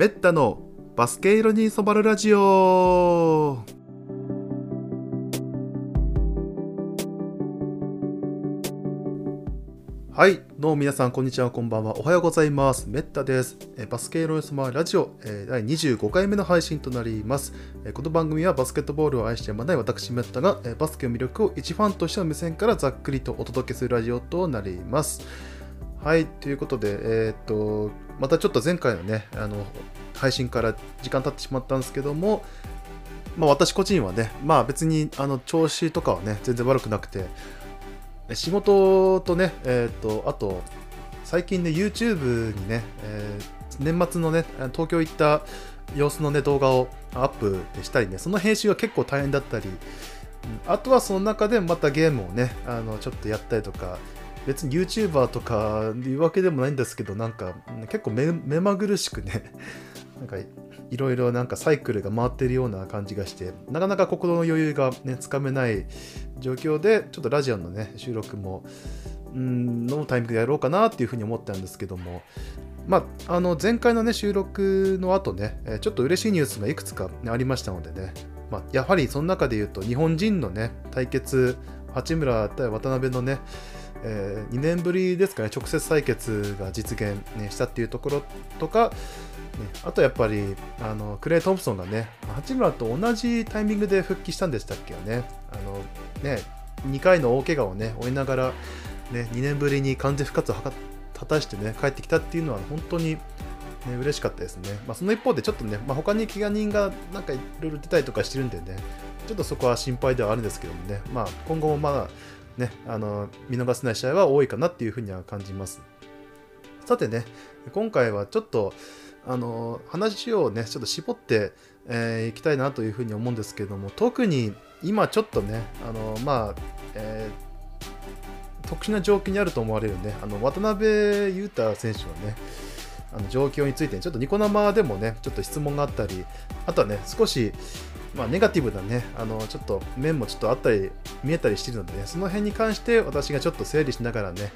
メッタのバスケ色に染まるラジオ。はいどうも皆さんこんにちはこんばんは。おはようございます。メッタです。えバスケ色に染まるラジオ。え第25回目の配信となります。えこの番組はバスケットボールを愛してやまない私メッタがえバスケの魅力を一ファンとしての目線からざっくりとお届けするラジオとなります。はい、ということで、えー、っと、またちょっと前回のね、あの、配信から時間経ってしまったんですけども、まあ私個人はね、まあ別にあの調子とかはね、全然悪くなくて、仕事とね、えー、っと、あと、最近ね、YouTube にね、えー、年末のね、東京行った様子のね、動画をアップしたりね、その編集が結構大変だったり、あとはその中でまたゲームをね、あのちょっとやったりとか、別に YouTuber とかいうわけでもないんですけど、なんか結構目まぐるしくね、なんかいろいろなんかサイクルが回ってるような感じがして、なかなか心の余裕がね、つかめない状況で、ちょっとラジオのね、収録も、んのタイミングでやろうかなっていうふうに思ったんですけども、まあ、あの前回のね、収録の後ね、ちょっと嬉しいニュースがいくつか、ありましたのでね、まあ、やはりその中で言うと、日本人のね、対決、八村対渡辺のね、えー、2年ぶりですかね、直接対決が実現、ね、したっていうところとか、ね、あとやっぱりあのクレイ・トンプソンがね、八村と同じタイミングで復帰したんでしたっけね、あのね2回の大怪我をね、負いながら、ね、2年ぶりに完全復活を果たしてね、帰ってきたっていうのは本当に、ね、嬉しかったですね。まあ、その一方でちょっとね、まあ、他に怪我人がなんかいろいろ出たりとかしてるんでね、ちょっとそこは心配ではあるんですけどもね、まあ、今後もまだね、あの見逃せない試合は多いかなっていうふうには感じます。さてね、今回はちょっとあの話をね、ちょっと絞ってい、えー、きたいなというふうに思うんですけども、特に今ちょっとね、あのまあ、えー、特殊な状況にあると思われるね、あの渡辺裕太選手のね、あの状況について、ちょっとニコ生でもね、ちょっと質問があったり、あとはね、少し、まあ、ネガティブなね、あの、ちょっと面もちょっとあったり、見えたりしてるのでね、その辺に関して私がちょっと整理しながらね、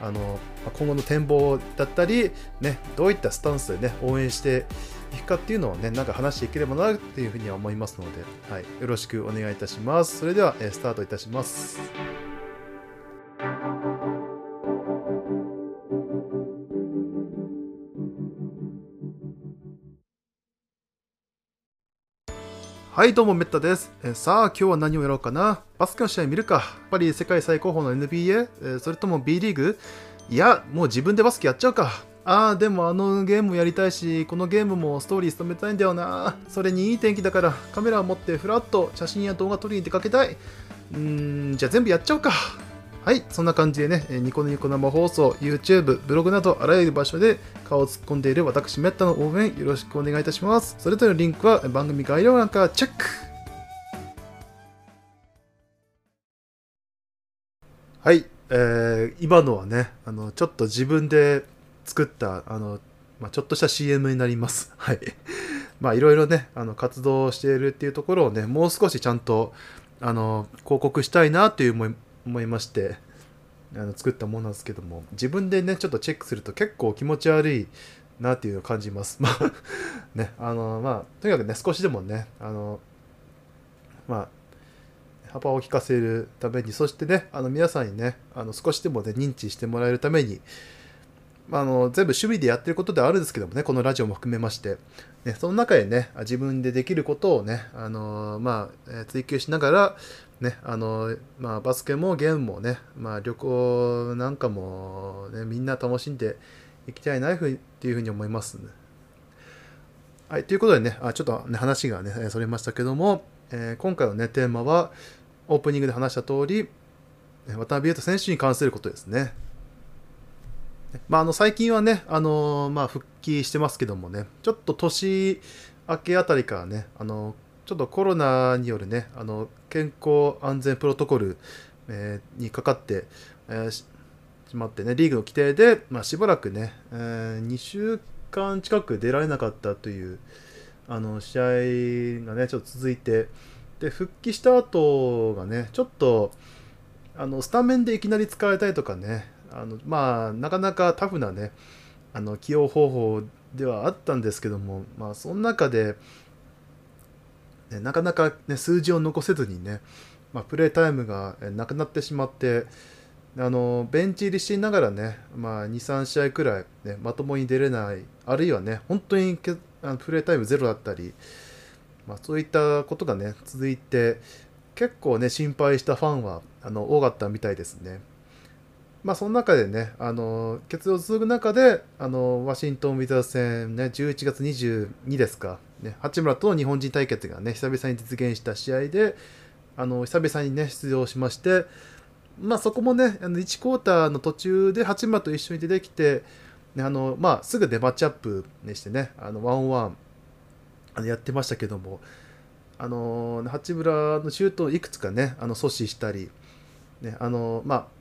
あの、今後の展望だったり、ね、どういったスタンスでね、応援していくかっていうのをね、なんか話していければなっていうふうには思いますので、はい、よろしくお願いいたします。それでは、えスタートいたします。はいどうもメッタです。えさあ今日は何をやろうかな？バスケの試合見るかやっぱり世界最高峰の NBA、えそれとも B リーグ？いや、もう自分でバスケやっちゃうか。ああ、でもあのゲームやりたいし、このゲームもストーリー務めたいんだよな。それにいい天気だからカメラを持ってフラッと写真や動画撮りに出かけたい。うーん、じゃあ全部やっちゃおうか。はい、そんな感じでね、ニコニコ生放送、YouTube、ブログなどあらゆる場所で顔を突っ込んでいる私、メッタの応援よろしくお願いいたします。それぞれのリンクは番組概要欄からチェックはい、えー、今のはね、あの、ちょっと自分で作った、あの、まあ、ちょっとした CM になります。はい。まあ、いろいろね、あの、活動しているっていうところをね、もう少しちゃんと、あの、広告したいなという思い思いましてあの作ったものなんですけども自分でねちょっとチェックすると結構気持ち悪いなっていうのを感じます。まあねあのまあとにかくね少しでもねあのまあ幅を利かせるためにそしてねあの皆さんにねあの少しでもね認知してもらえるためにまあの全部趣味でやってることではあるんですけどもねこのラジオも含めまして、ね、その中でね自分でできることをねあのまあ追求しながらね、あの、まあ、バスケもゲームもね、まあ、旅行なんかも、ね、みんな楽しんでいきたいなっていうふうに思います、ね。はい、ということでね、あちょっと、ね、話がね、それましたけども、えー、今回のね、テーマは、オープニングで話した通り、渡辺裕太選手に関することですね。まあ、あの最近はね、あのまあ、復帰してますけどもね、ちょっと年明けあたりからね、あのちょっとコロナによるね、あの健康安全プロトコル、えー、にかかって、えー、しまってね、リーグの規定で、まあ、しばらくね、えー、2週間近く出られなかったというあの試合がね、ちょっと続いて、で、復帰した後がね、ちょっと、あのスタメンでいきなり使われたりとかね、あのまあ、なかなかタフなね、あの起用方法ではあったんですけども、まあ、その中で、ね、なかなか、ね、数字を残せずにね、まあ、プレータイムがなくなってしまってあのベンチ入りしながらね、まあ、23試合くらい、ね、まともに出れないあるいはね本当にけあのプレータイムゼロだったり、まあ、そういったことがね続いて結構ね心配したファンはあの多かったみたいですね。まあ、その中でね、あの決を続く中であのワシントン・ウィザーズ戦、ね、11月22ですか、ね、八村との日本人対決がね久々に実現した試合であの久々にね出場しまして、まあ、そこもねあの1クォーターの途中で八村と一緒に出てきて、ねあのまあ、すぐでマッチアップにしてねあのワンワンあのやってましたけどもあの八村のシュートをいくつかねあの阻止したり、ねあのまあ、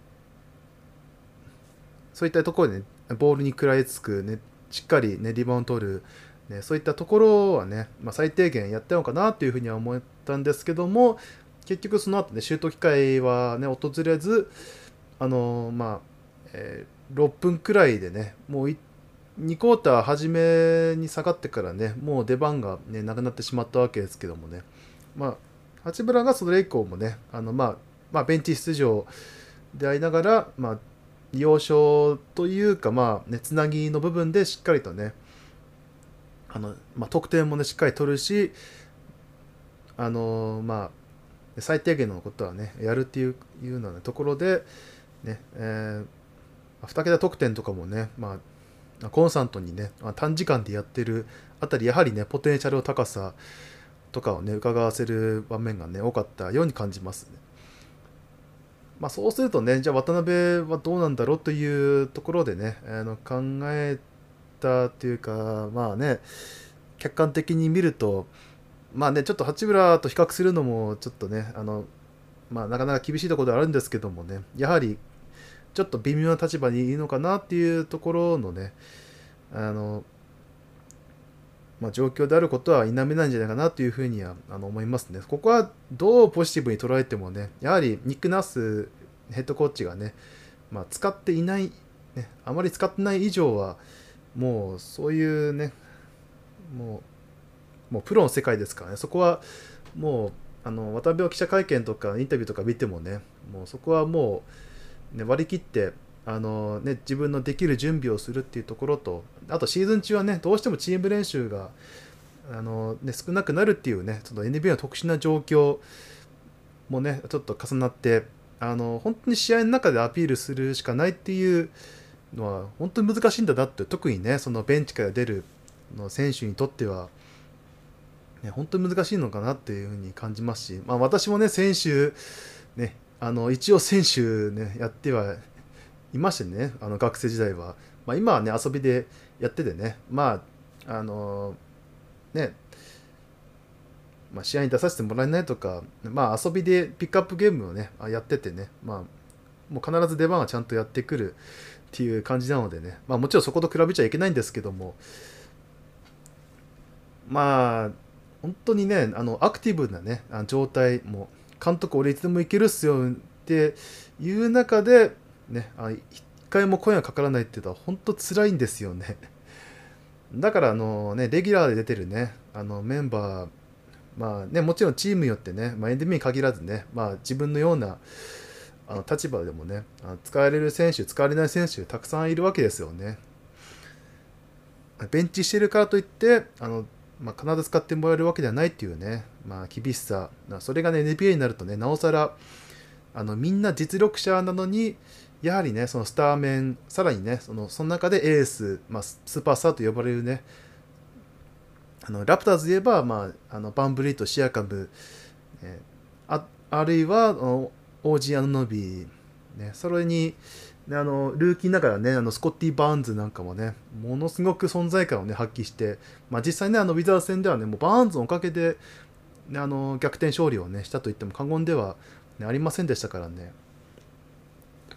そういったところで、ね、ボールに食らいつく、ね、しっかり、ね、リバウンド取る、ね、そういったところはね、まあ、最低限やったのかなというふうには思ったんですけども結局その後ねシュート機会はね訪れずあのまあ、えー、6分くらいでねもう2クォーター初めに下がってからねもう出番が、ね、なくなってしまったわけですけどもね。まあ八村がそれ以降もねあの、まあ、まあベンチ出場でありながら、まあ、要所というか、まあね、つなぎの部分でしっかりとね、あのまあ、得点もね、しっかり取るし、あのまあ、最低限のことはね、やるっていういうような、ね、ところで、ね、えー、2桁得点とかもね、まあ、コンスタントにね、短時間でやってるあたり、やはりね、ポテンシャルの高さとかをね、伺わせる場面がね、多かったように感じますね。まあ、そうするとね、じゃあ渡辺はどうなんだろうというところでね、あの考えたというか、まあね、客観的に見ると、まあね、ちょっと八村と比較するのも、ちょっとね、あの、まあ、なかなか厳しいところではあるんですけどもね、やはり、ちょっと微妙な立場にいるのかなっていうところのね、あの、まあ、状況であることは否めないんじゃないかなというふうにはあの思いますね。ここはどうポジティブに捉えてもね、やはりニック・ナースヘッドコーチがね、まあ、使っていない、ね、あまり使ってない以上は、もうそういうね、もう、もうプロの世界ですからね、そこはもう、あの渡辺記者会見とかインタビューとか見てもね、もうそこはもう、ね、割り切って、あのね、自分のできる準備をするっていうところと、あとシーズン中はね、どうしてもチーム練習があの、ね、少なくなるっていうね、ちょっと NBA の特殊な状況もね、ちょっと重なって、あの本当に試合の中でアピールするしかないっていうのは本当に難しいんだなって特にねそのベンチから出るの選手にとっては、ね、本当に難しいのかなっていうふうに感じますし、まあ、私もね選手ねあの一応選手ねやってはいましてねあの学生時代は、まあ、今はね遊びでやっててね。まああのね。まあ、試合に出させてもらえないとか、まあ、遊びでピックアップゲームをねやっててね、まあ、もう必ず出番はちゃんとやってくるっていう感じなのでね、まあ、もちろんそこと比べちゃいけないんですけども。まあ本当にねあのアクティブなね状態も監督俺いつでもいけるっすよっていう中でねあ一回も声がかからないっていうのは本当辛いんですよね だからあのねレギュラーで出てるねあのメンバーまあね、もちろんチームによってね、まあ、エンデミに限らずね、まあ、自分のようなあの立場でもねあの使われる選手使われない選手たくさんいるわけですよね。ベンチしてるからといってあの、まあ、必ず使ってもらえるわけではないっていうね、まあ、厳しさそれがね NBA になるとねなおさらあのみんな実力者なのにやはりねそのスタメンさらにねそのその中でエース、まあ、スーパースターと呼ばれるねあのラプターズで言えば、まあ、あのバンブリートとシアカム、えー、ああるいはオージー・アノノビー、ね、それに、ね、あのルーキーながらねあのスコッティ・バーンズなんかもねものすごく存在感を、ね、発揮して、まあ、実際ねあのウィザーズ戦ではねもうバーンズのおかげで、ね、あの逆転勝利を、ね、したと言っても過言では、ね、ありませんでしたからね、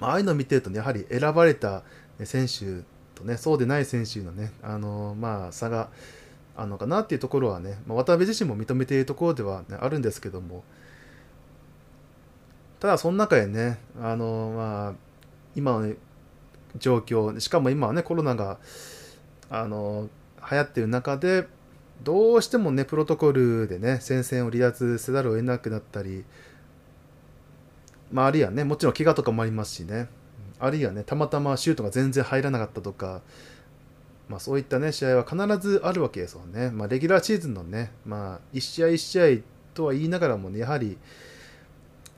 まああいうのを見てると、ね、やはり選ばれた選手とねそうでない選手のねあのまあ差があるのかなっていうところはね、まあ、渡辺自身も認めているところでは、ね、あるんですけども。ただその中でねあのまあ今の状況しかも今はねコロナがあの流行っている中でどうしてもねプロトコルでね戦線を離脱せざるを得なくなったりまああるいはねもちろん怪我とかもありますしね。あるいはねたまたまシュートが全然入らなかったとか。まあ、そういったね試合は必ずあるわけですよね。まあ、レギュラーシーズンのね、まあ、1試合1試合とは言いながらもね、やはり、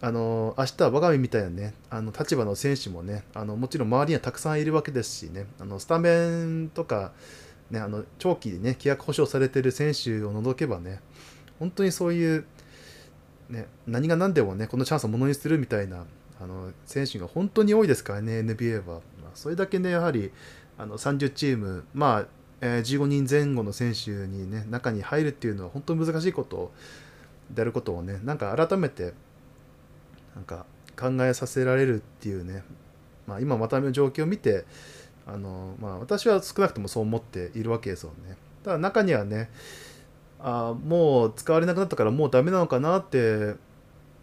あの明日は我が身みたいなね、あの立場の選手もね、あのもちろん周りにはたくさんいるわけですしね、あのスタメンとか、ね、あの長期でね、契約保証されてる選手を除けばね、本当にそういう、ね、何が何でもね、このチャンスをものにするみたいなあの選手が本当に多いですからね、NBA は。まあ、それだけね、やはりあの30チーム、まあえー、15人前後の選手にね、中に入るっていうのは本当に難しいことであることをね、なんか改めてなんか考えさせられるっていうね、まあ、今またの状況を見てあの、まあ、私は少なくともそう思っているわけですよね。ただ中にはねあもう使われなくなったからもうダメなのかなって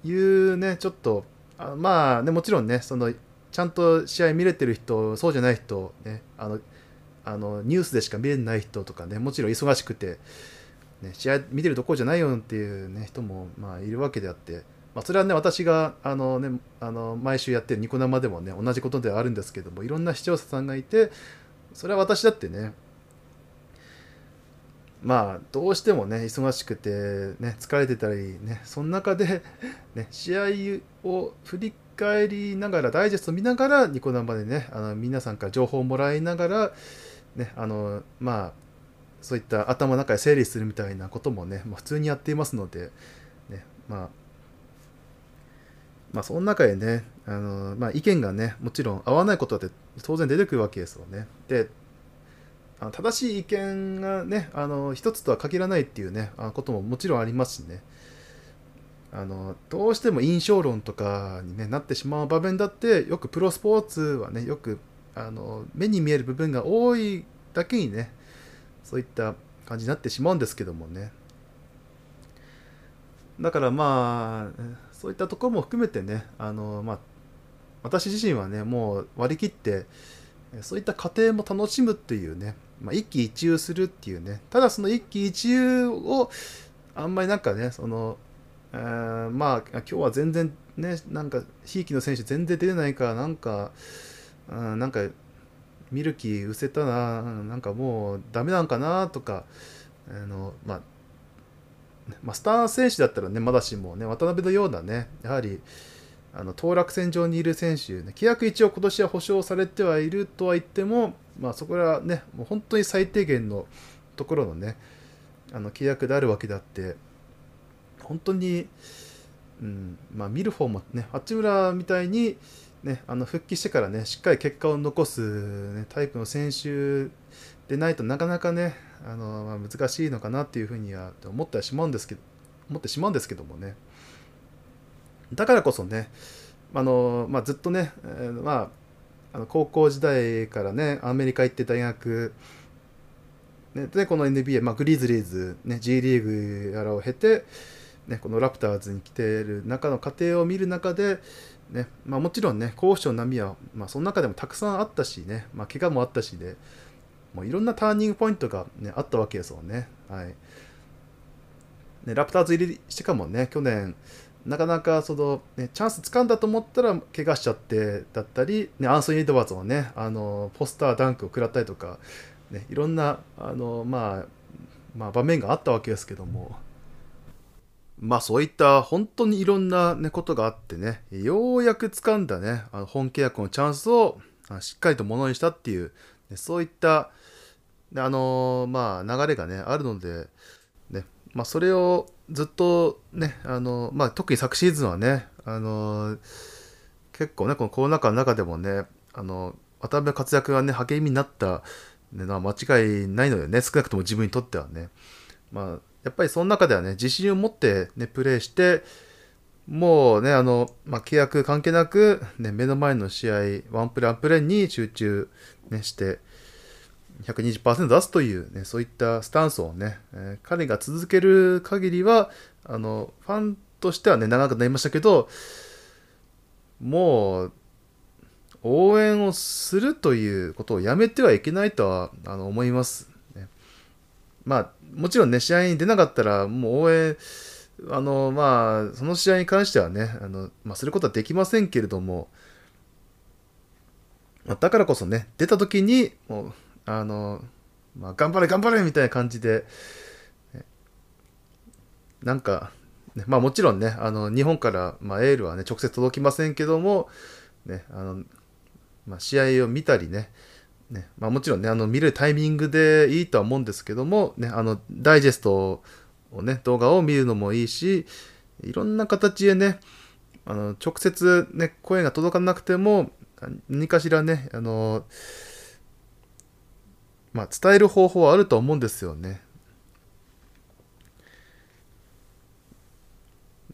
いうねちょっとあまあねもちろんねそのちゃんと試合見れてる人そうじゃない人ねあのあのニュースでしか見れない人とかねもちろん忙しくて、ね、試合見てるところじゃないよっていう、ね、人もまあいるわけであってまあ、それはね私があの、ね、あの毎週やってるニコ生でもね同じことではあるんですけどもいろんな視聴者さんがいてそれは私だってねまあどうしてもね忙しくてね疲れてたりねその中で、ね、試合を振り返りながらダイジェスト見ながらニコ生でねあの皆さんから情報をもらいながらねあのまあそういった頭の中で整理するみたいなこともね、まあ、普通にやっていますので、ね、まあまあ、その中でね、あのまあ、意見がね、もちろん合わないことだって当然出てくるわけですよね。で、あ正しい意見がね、あの一つとは限らないっていうね、あことももちろんありますしね。あのどうしても印象論とかに、ね、なってしまう場面だってよくプロスポーツはねよくあの目に見える部分が多いだけにねそういった感じになってしまうんですけどもねだからまあそういったところも含めてねあの、まあ、私自身はねもう割り切ってそういった過程も楽しむっていうね、まあ、一喜一憂するっていうね。ただその一喜一憂をあんまりなんかねその、えー、まあ今日は全然ねなんかひいきの選手全然出れないからなんか、うん、なんか見る気失せたななんかもうダメなんかなとかあのまあまあ、スター選手だったらね、まだしもね、渡辺のようなね、やはり、あの当落線上にいる選手、ね、契約一応今年は保証されてはいるとは言っても、まあ、そこはね、もう本当に最低限のところのね、あの契約であるわけであって、本当に、うんまあ、見る方もね、八村みたいに、ね、あの復帰してからね、しっかり結果を残す、ね、タイプの選手でないとなかなかね、あの、まあ、難しいのかなっていうふうには思ってしまうんですけど思ってしまうんですけどもね。だからこそねあの、まあ、ずっとね、えー、まあ、あの高校時代からねアメリカ行って大学ね、でこの NBA、まあ、グリズリーズ、ね、G リーグやらを経て、ね、このラプターズに来ている中の過程を見る中で、ねまあ、もちろんね攻守の波は、まあ、その中でもたくさんあったしね、まあ、怪我もあったしで、もいろんなターニングポイントが、ね、あったわけですよね。はいね、ラプターズ入りしてかもね、去年、なかなかその、ね、チャンス掴んだと思ったら怪我しちゃってだったり、ね、アンソニー・エドワーズのね、あのポスターダンクを食らったりとか、ね、いろんなあの、まあ、まあ、場面があったわけですけども、まあそういった本当にいろんな、ね、ことがあってね、ようやく掴んだね、あの本契約のチャンスをしっかりとものにしたっていう、ね、そういったあのまあ流れがねあるので、ねまあ、それをずっとねあの、まあ、特に昨シーズンはねあの結構ねこのコロナ禍の中でもねあの渡辺の活躍がね励みになった、ね、間違いないのでね。少なくとも自分にとってはね、まあ、やっぱりその中ではね自信を持ってねプレーしてもうねあの、まあ、契約関係なく、ね、目の前の試合ワンプレーワンプレーに集中、ね、して120%出すという、ね、そういったスタンスをね、えー、彼が続ける限りはあのファンとしてはね長くなりましたけどもう応援をするということをやめてはいけないとはあの思います、ね。まあ、もちろんね、試合に出なかったら、もう応援、あの、まあ、その試合に関してはね、あの、まあ、することはできませんけれども、だからこそね、出た時に、もう、あの、まあ、頑張れ頑張れみたいな感じで、なんか、ね、まあもちろんね、あの、日本から、まあ、エールはね、直接届きませんけども、ね、あの、まあ、試合を見たりね、ね、まあもちろんね、あの、見るタイミングでいいとは思うんですけども、ね、あの、ダイジェストをね、動画を見るのもいいし、いろんな形でね、あの、直接ね、声が届かなくても、何かしらね、あの、まあ、伝える方法はあると思うんですよね。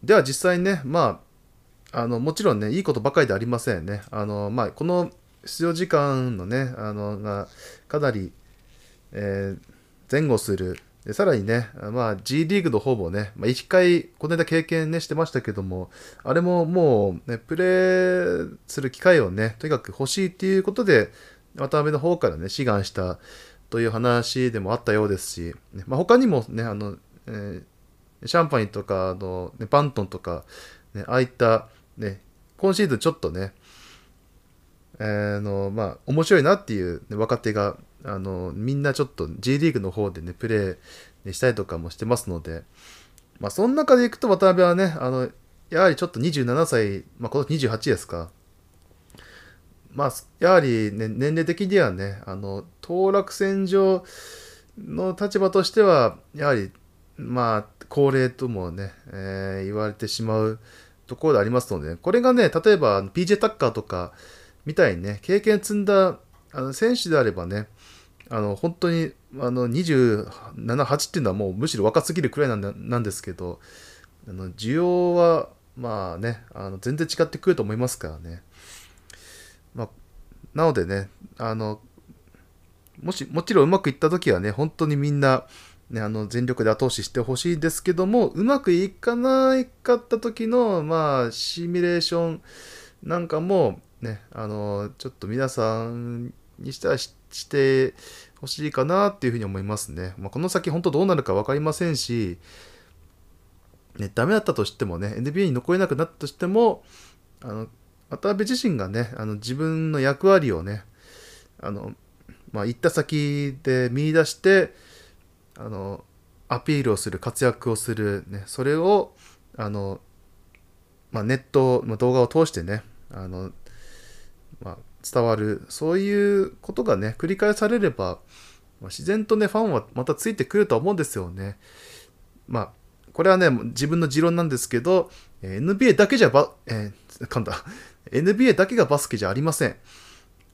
では実際ね、まあ、あの、もちろんね、いいことばかりでありませんね。あの、まあ、この出場時間のね、あの、が、かなり、えー、前後する。で、さらにね、まあ、G リーグの方もね、まあ、一回、この間経験ね、してましたけども、あれももう、ね、プレーする機会をね、とにかく欲しいっていうことで、渡辺の方からね、志願したという話でもあったようですし、ね、まあ、他にもね、あの、えーシャンパインとかの、ね、バントンとか、ね、ああいった、ね、今シーズンちょっとね、えー、の、まあ、面白いなっていう、ね、若手が、あの、みんなちょっと G リーグの方でね、プレー、したりとかもしてますので、まあ、その中でいくと渡辺はね、あの、やはりちょっと27歳、まあ、今年28ですか。まあ、やはり、ね、年齢的にはね、あの、当落線上の立場としては、やはり、まあ、高齢ともね、えー、言われてしまうところでありますので、これがね、例えば PJ タッカーとかみたいにね、経験積んだあの選手であればね、あの本当にあの27、8っていうのはもうむしろ若すぎるくらいなんなんですけど、あの需要はまあね、あの全然違ってくると思いますからね。まあ、なのでね、あの、もし、もちろんうまくいった時はね、本当にみんな、ね、あの全力で後押ししてほしいですけどもうまくいかないかった時のまあシミュレーションなんかもねあのちょっと皆さんにしてはしてほしいかなっていうふうに思いますね。まあ、この先本当どうなるか分かりませんし、ね、ダメだったとしてもね NBA に残れなくなったとしてもあの渡辺自身がねあの自分の役割をねあの、まあ、行った先で見出してあのアピールをする活躍をする、ね、それをあの、まあ、ネット、まあ、動画を通してねあの、まあ、伝わるそういうことがね繰り返されれば、まあ、自然とねファンはまたついてくると思うんですよね。まあこれはね自分の持論なんですけど NBA だけじゃば、えー、噛んだ NBA だけがバスケじゃありません。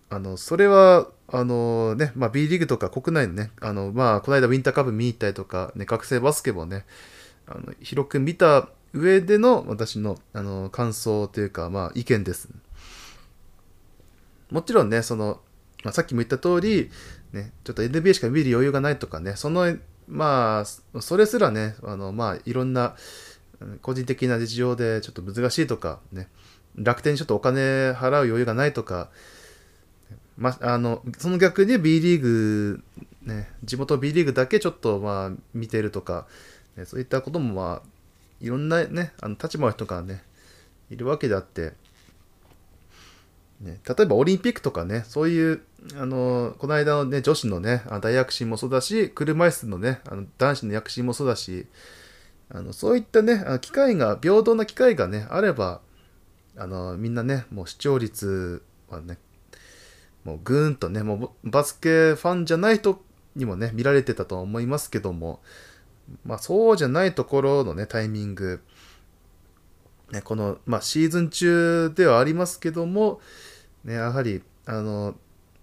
あの、それは、あのね、まあ、B リーグとか国内のね、あの、まあ、この間ウィンターカップ見に行ったりとか、ね、学生バスケもね、あの広く見た上での私の、あの、感想というか、まあ、意見です。もちろんね、その、まあ、さっきも言った通り、ね、ちょっと NBA しか見る余裕がないとかね、その、まあ、それすらね、あの、まあ、いろんな、個人的な事情でちょっと難しいとか、ね、楽天にちょっとお金払う余裕がないとか、ま、ああの、その逆に B リーグ、ね、地元 B リーグだけちょっとまあ見てるとか、ね、そういったこともまあ、いろんなね、あの立場の人がね、いるわけであって、ね、例えばオリンピックとかね、そういう、あの、この間のね、女子のね、大躍進もそうだし、車椅子のね、あの男子の躍進もそうだし、あのそういったね、機会が、平等な機会がね、あれば、あの、みんなね、もう視聴率はね、もうぐーんとね、もうバスケファンじゃない人にもね、見られてたと思いますけども、まあそうじゃないところのね、タイミング、ね、この、まあシーズン中ではありますけども、ね、やはり、あの、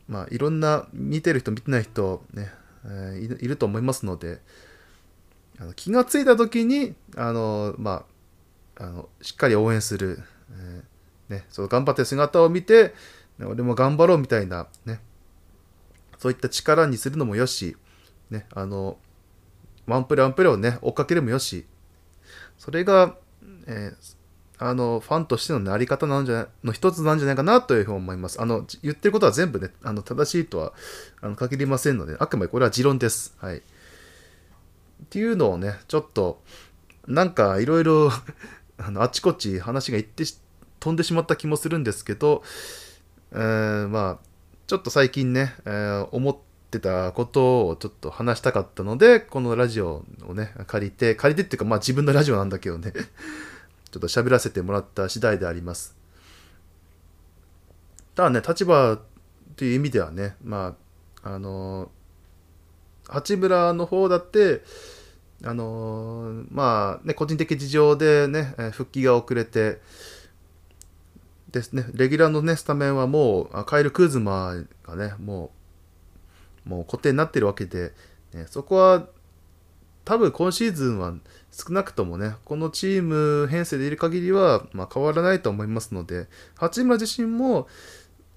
まあいろんな見てる人、見てない人、ね、えー、いると思いますので、あの気がついた時に、あの、まあ、あのしっかり応援する、えーね、その頑張って姿を見て、俺も頑張ろうみたいなね、そういった力にするのもよし、ね、あの、ワンプレワンプレをね、追っかけるもよし、それが、えー、あの、ファンとしてのなり方なんじゃない、の一つなんじゃないかなというふうに思います。あの、言ってることは全部ね、あの、正しいとは、あの、限りませんので、あくまでこれは持論です。はい。っていうのをね、ちょっと、なんかいろいろあの、あちこち話がいって飛んでしまった気もするんですけど、えー、まあ、ちょっと最近ね、えー、思ってたことをちょっと話したかったので、このラジオをね、借りて、借りてっていうか、まあ自分のラジオなんだけどね ちょっと喋らせてもらった次第であります。ただね、立場という意味ではね、まあ、あの八村の方だって、あのまあね、個人的事情でね、復帰が遅れて、ですね、レギュラーのね、スタメンはもう、カイル・クーズマがね、もう、もう固定になってるわけで、ね、そこは、多分今シーズンは少なくともね、このチーム編成でいる限りは、まあ、変わらないと思いますので、八村自身も、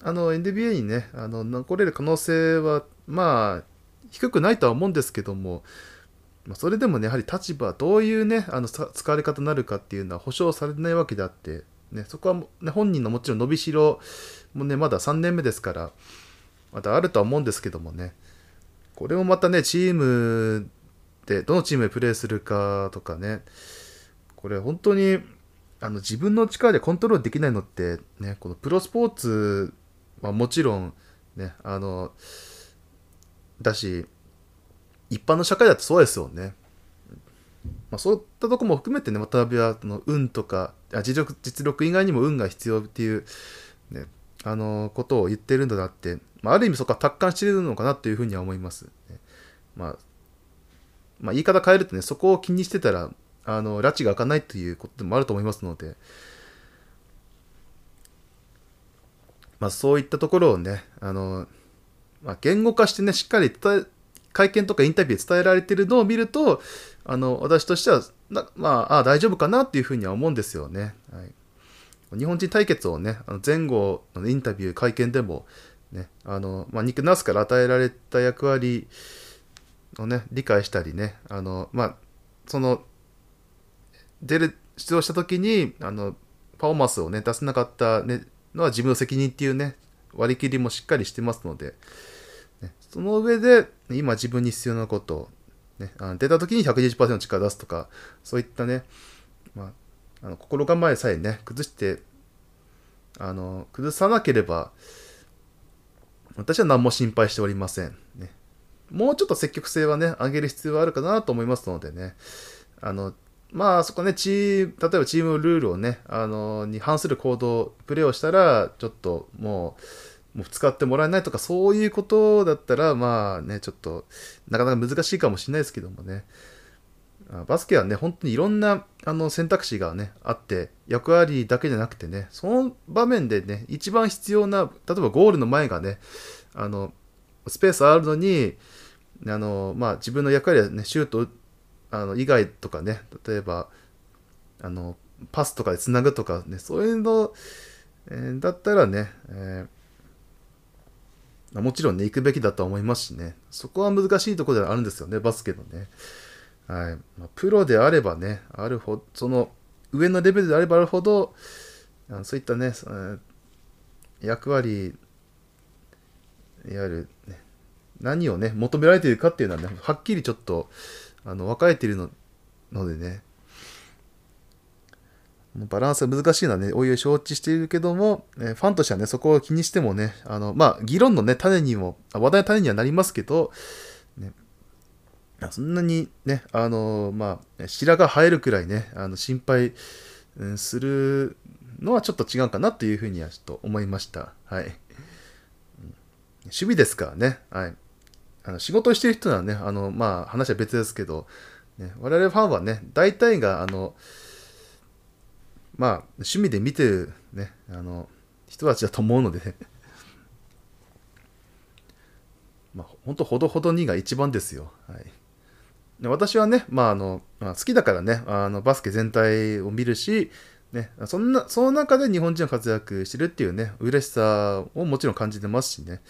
あの、NBA にね、あの、残れる可能性は、まあ、低くないとは思うんですけども、まあ、それでもね、やはり立場、どういうね、あの、使われ方になるかっていうのは保証されてないわけであって、ね、そこは、ね、本人のもちろん伸びしろもね、まだ3年目ですから、まだあるとは思うんですけどもね、これもまたね、チームで、どのチームでプレーするかとかね、これ本当に、あの自分の力でコントロールできないのって、ね、このプロスポーツはもちろん、ね、あの、だし、一般の社会だってそうですよね。まあ、そういったとこも含めてね、渡辺はの運とか実力、実力以外にも運が必要っていう、ね、あのことを言ってるんだなって、まあ、ある意味そこは達観してるのかなっていうふうには思います。まあ、まあ、言い方変えるとね、そこを気にしてたら、あの、拉致が開かないということでもあると思いますので、まあ、そういったところをね、あの、まあ、言語化してね、しっかり伝え、会見とかインタビューで伝えられてるのを見ると、あの、私としては、まあ、あ大丈夫かなっていうふうには思うんですよね。はい、日本人対決をね、あの前後のインタビュー、会見でも、ね、あの、まあ、ニック・ナースから与えられた役割をね、理解したりね、あの、まあ、その、出る、出場した時に、あの、パフォーマンスをね、出せなかった、ね、のは自分の責任っていうね、割り切りもしっかりしてますので、ね、その上で、今自分に必要なことを、ね、あの出た時に120%の力を出すとか、そういったね、まあ、あの心構えさえね、崩して、あの、崩さなければ、私は何も心配しておりません。ね、もうちょっと積極性はね、上げる必要はあるかなと思いますのでね、あの、まあそこね、チー、例えばチームルールをね、あの、に反する行動、プレーをしたら、ちょっともう、もう使ってもらえないとか、そういうことだったら、まあね、ちょっと、なかなか難しいかもしれないですけどもね。バスケはね、本当にいろんなあの選択肢がね、あって、役割だけじゃなくてね、その場面でね、一番必要な、例えばゴールの前がね、あの、スペースあるのに、あの、まあ自分の役割はね、シュートあの以外とかね、例えば、あの、パスとかでつなぐとかね、そういうの、えー、だったらね、えーもちろんね、行くべきだとは思いますしね、そこは難しいところではあるんですよね、バスケのね。はい。まあ、プロであればね、あるほど、その上のレベルであればあるほど、あそういったね、役割、いわゆる、ね、何をね、求められているかっていうのはね、はっきりちょっと、あの、分かれているのでね、バランスが難しいのはね、おいおい承知しているけども、えファンとしてはね、そこを気にしてもね、あの、まあ、議論のね、種にも、話題の種にはなりますけど、ね、そんなにね、あの、まあ、白が生えるくらいね、あの、心配、うん、するのはちょっと違うかなというふうにはちょっと思いました。はい。趣味ですからね、はい。あの仕事をしている人はね、あの、まあ、話は別ですけど、ね、我々ファンはね、大体が、あの、まあ、趣味で見てるね、あの、人たちだと思うのでね。まあ、ほんとほどほどにが一番ですよ。はい。で私はね、まあ、あの、まあ、好きだからね、あの、バスケ全体を見るし、ね、そんな、その中で日本人が活躍してるっていうね、嬉しさをもちろん感じてますしね。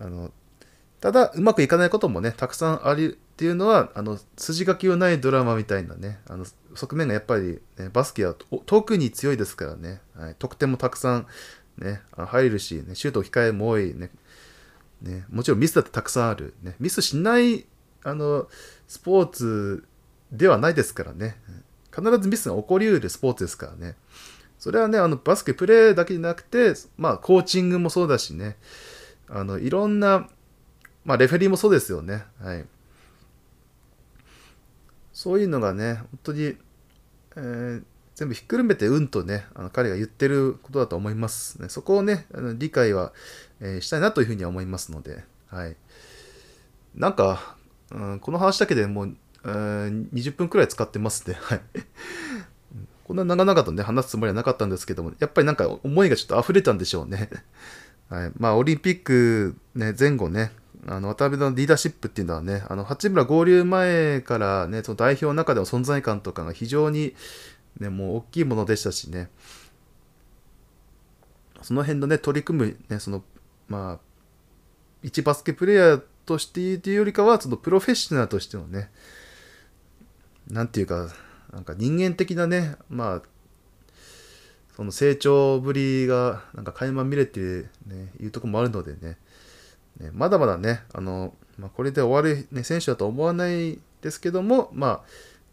あの、ただ、うまくいかないこともね、たくさんあるっていうのは、あの、筋書きのないドラマみたいなね、あの、側面がやっぱり、ね、バスケは特に強いですからね、はい、得点もたくさん、ね、入るし、ね、シュート控えも多い、ね、ね、もちろんミスだってたくさんある、ね、ミスしないあのスポーツではないですからね。必ずミスが起こりうるスポーツですからね。それはねあのバスケプレーだけじゃなくてまあコーチングもそうだしね。あのいろんなまあレフェリーもそうですよねはいそういうのがね本当に、えー、全部ひっくるめてうんとねあの彼が言ってることだと思いますねそこをねあの理解はえー、したいなというふうには思いますので、はい。なんか、うん、この話だけでもう、えー、20分くらい使ってますね。はい。こんな長々とね、話すつもりはなかったんですけども、やっぱりなんか思いがちょっと溢れたんでしょうね。はい。まあ、オリンピック、ね、前後ね、あの、渡辺のリーダーシップっていうのはね、あの、八村合流前からね、その代表の中での存在感とかが非常に、ね、もう大きいものでしたしね、その辺のね、取り組む、ね、そのまあ、一バスケプレイヤーとしてというよりかは、そのプロフェッショナルとしてのね、なんていうか、なんか人間的なね、まあ、その成長ぶりがなんか垣間見れていね、いうとこもあるのでね、ねまだまだね、あの、まあ、これで終わる、ね、選手だと思わないですけども、ま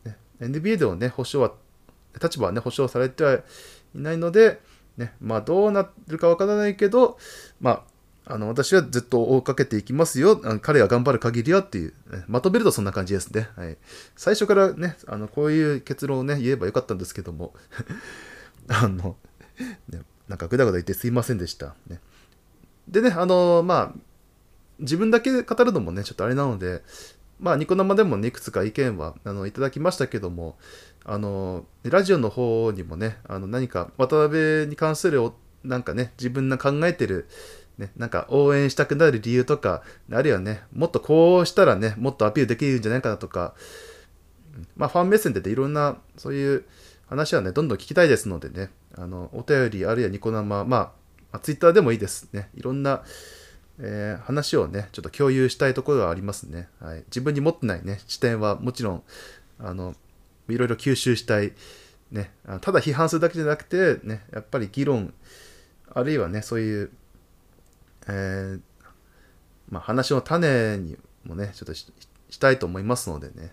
あ、ね、NBA でもね、保証は、立場はね、保証されてはいないので、ね、まあどうなるかわからないけど、まあ、あの、私はずっと追いかけていきますよ。彼が頑張る限りはっていう、まとめるとそんな感じですね。はい。最初からね、あの、こういう結論をね、言えばよかったんですけども、あの、ね、なんかぐだぐだ言ってすいませんでした。ね、でね、あの、まあ、自分だけ語るのもね、ちょっとあれなので、まあ、ニコ生でもね、いくつか意見は、あの、いただきましたけども、あの、ラジオの方にもね、あの、何か渡辺に関する、なんかね、自分の考えてる、ね、なんか応援したくなる理由とか、あるいはね、もっとこうしたらね、もっとアピールできるんじゃないかなとか、まあファン目線でいろんなそういう話はね、どんどん聞きたいですのでね、あの、お便りあるいはニコ生、まあ、まあ、ツイッターでもいいですね。いろんな、えー、話をね、ちょっと共有したいところがありますね。はい。自分に持ってないね、視点はもちろん、あの、いろいろ吸収したい。ね、ただ批判するだけじゃなくて、ね、やっぱり議論、あるいはね、そういうえー、まあ、話の種にもね、ちょっとしたいと思いますのでね。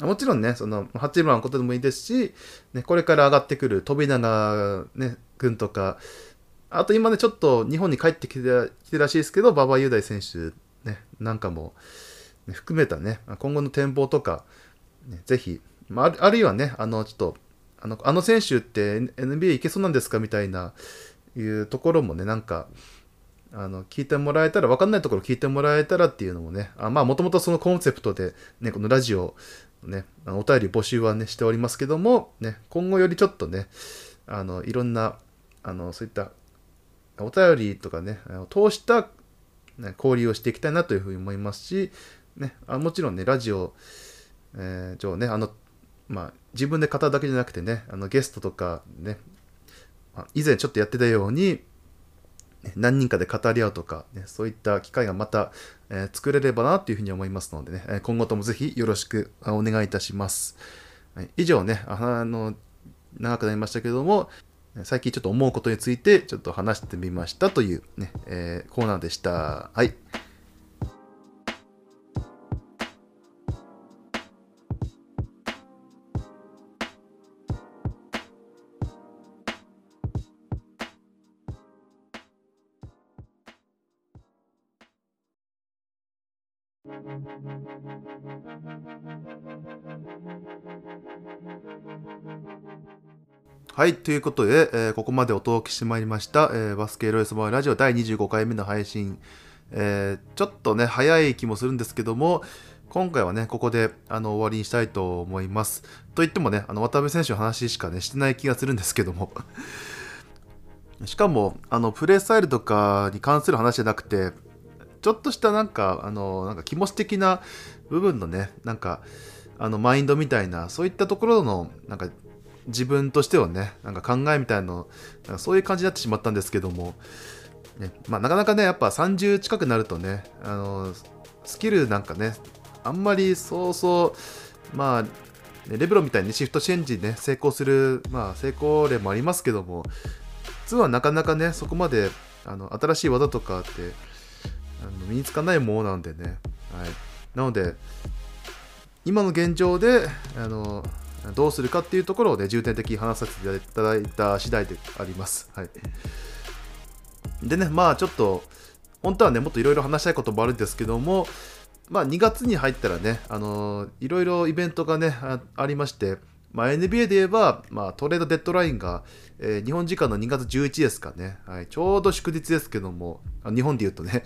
もちろんね、その、八村のことでもいいですし、ね、これから上がってくる富永、ね、君とか、あと今ね、ちょっと日本に帰ってきてきてらしいですけど、馬場雄大選手、ね、なんかも、ね、含めたね、今後の展望とか、ね、ぜひ、まあ、あるいはね、あの、ちょっと、あの、あの選手って NBA 行けそうなんですかみたいな、いうところもね、なんか、あの聞いてもらえたら分かんないところ聞いてもらえたらっていうのもねあまあもともとそのコンセプトで、ね、このラジオねお便り募集はねしておりますけども、ね、今後よりちょっとねあのいろんなあのそういったお便りとかね通した、交流をしていきたいなというふうに思いますし、ね、あもちろんねラジオ、えー、上ねあのまあ自分で語るだけじゃなくてねあのゲストとかね以前ちょっとやってたように何人かで語り合うとか、ね、そういった機会がまた、えー、作れればなというふうに思いますのでね、今後ともぜひよろしくお願いいたします。はい、以上ね、あの、長くなりましたけれども、最近ちょっと思うことについてちょっと話してみましたというね、えー、コーナーでした。はい。はい、ということで、えー、ここまでお届けしてまいりました、えー、バスケロイスバーラジオ第25回目の配信、えー、ちょっとね、早い気もするんですけども、今回はね、ここであの終わりにしたいと思います。と言ってもね、あの渡辺選手の話しかね、してない気がするんですけども。しかも、あの、プレースタイルとかに関する話じゃなくて、ちょっとしたなんか、あの、なんか気持ち的な部分のね、なんか、あの、マインドみたいな、そういったところの、なんか、自分としてはね、なんか考えみたいなの、なそういう感じになってしまったんですけども、ねまあ、なかなかね、やっぱ30近くなるとね、あのスキルなんかね、あんまりそうそう、まあ、ね、レブロンみたいにシフトチェンジね、成功する、まあ、成功例もありますけども、普通はなかなかね、そこまであの新しい技とかってあの身につかないものなんでね。はい、なので、今の現状で、あのどうするかっていうところをね、重点的に話させていただいた次第であります。はい。でね、まあちょっと、本当はね、もっといろいろ話したいこともあるんですけども、まあ2月に入ったらね、あのいろいろイベントがね、ありまして、まあ、NBA で言えば、まあ、トレードデッドラインが、えー、日本時間の2月11ですかね、はい、ちょうど祝日ですけども、日本で言うとね、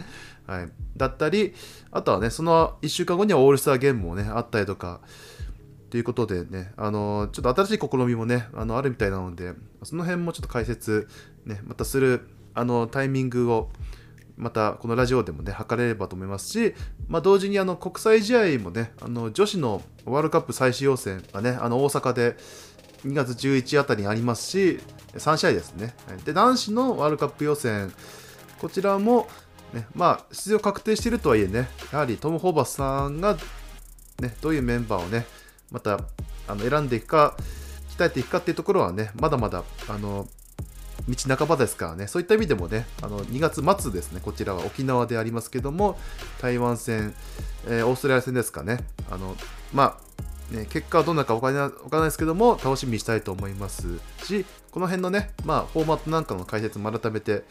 はい、だったり、あとはね、その1週間後にはオールスターゲームもね、あったりとか、ということでね、あのちょっと新しい試みもね、あのあるみたいなので、その辺もちょっと解説、ね、またするあのタイミングを、またこのラジオでもね、測れればと思いますし、まあ、同時にあの国際試合もね、あの女子のワールドカップ最終予選がね、あの大阪で2月11あたりにありますし、3試合ですね。で、男子のワールドカップ予選、こちらも、ね、まあ、出場確定しているとはいえね、やはりトム・ホーバスさんが、ね、どういうメンバーをね、またあの選んでいくか、鍛えていくかっていうところはね、まだまだ、あの、道半ばですからね、そういった意味でもね、あの2月末ですね、こちらは沖縄でありますけども、台湾戦、えー、オーストラリア戦ですかね、あのまあ、ね、結果はどんなか分からないですけども、楽しみにしたいと思いますし、この辺のね、まあ、フォーマットなんかの解説も改めて、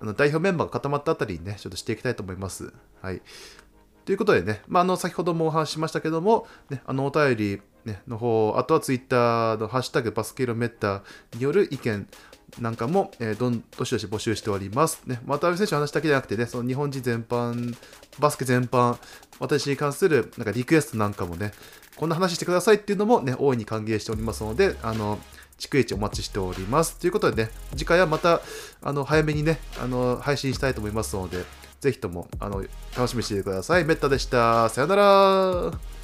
あの代表メンバーが固まったあたりにね、ちょっとしていきたいと思います。はい。ということでね、まあ、あの先ほどもお話ししましたけども、ね、あのお便り、ね、の方、あとはツイッターのハッシュタグバスケロメッタによる意見、なんかも、えー、どんどしどし募集しております。ね、渡辺選手の話だけじゃなくてね、その日本人全般、バスケ全般、私に関するなんかリクエストなんかもね、こんな話してくださいっていうのもね、大いに歓迎しておりますので、あの、逐一お待ちしております。ということでね、次回はまた、あの、早めにね、あの、配信したいと思いますので、ぜひとも、あの、楽しみにしていてください。メッタでした。さよなら。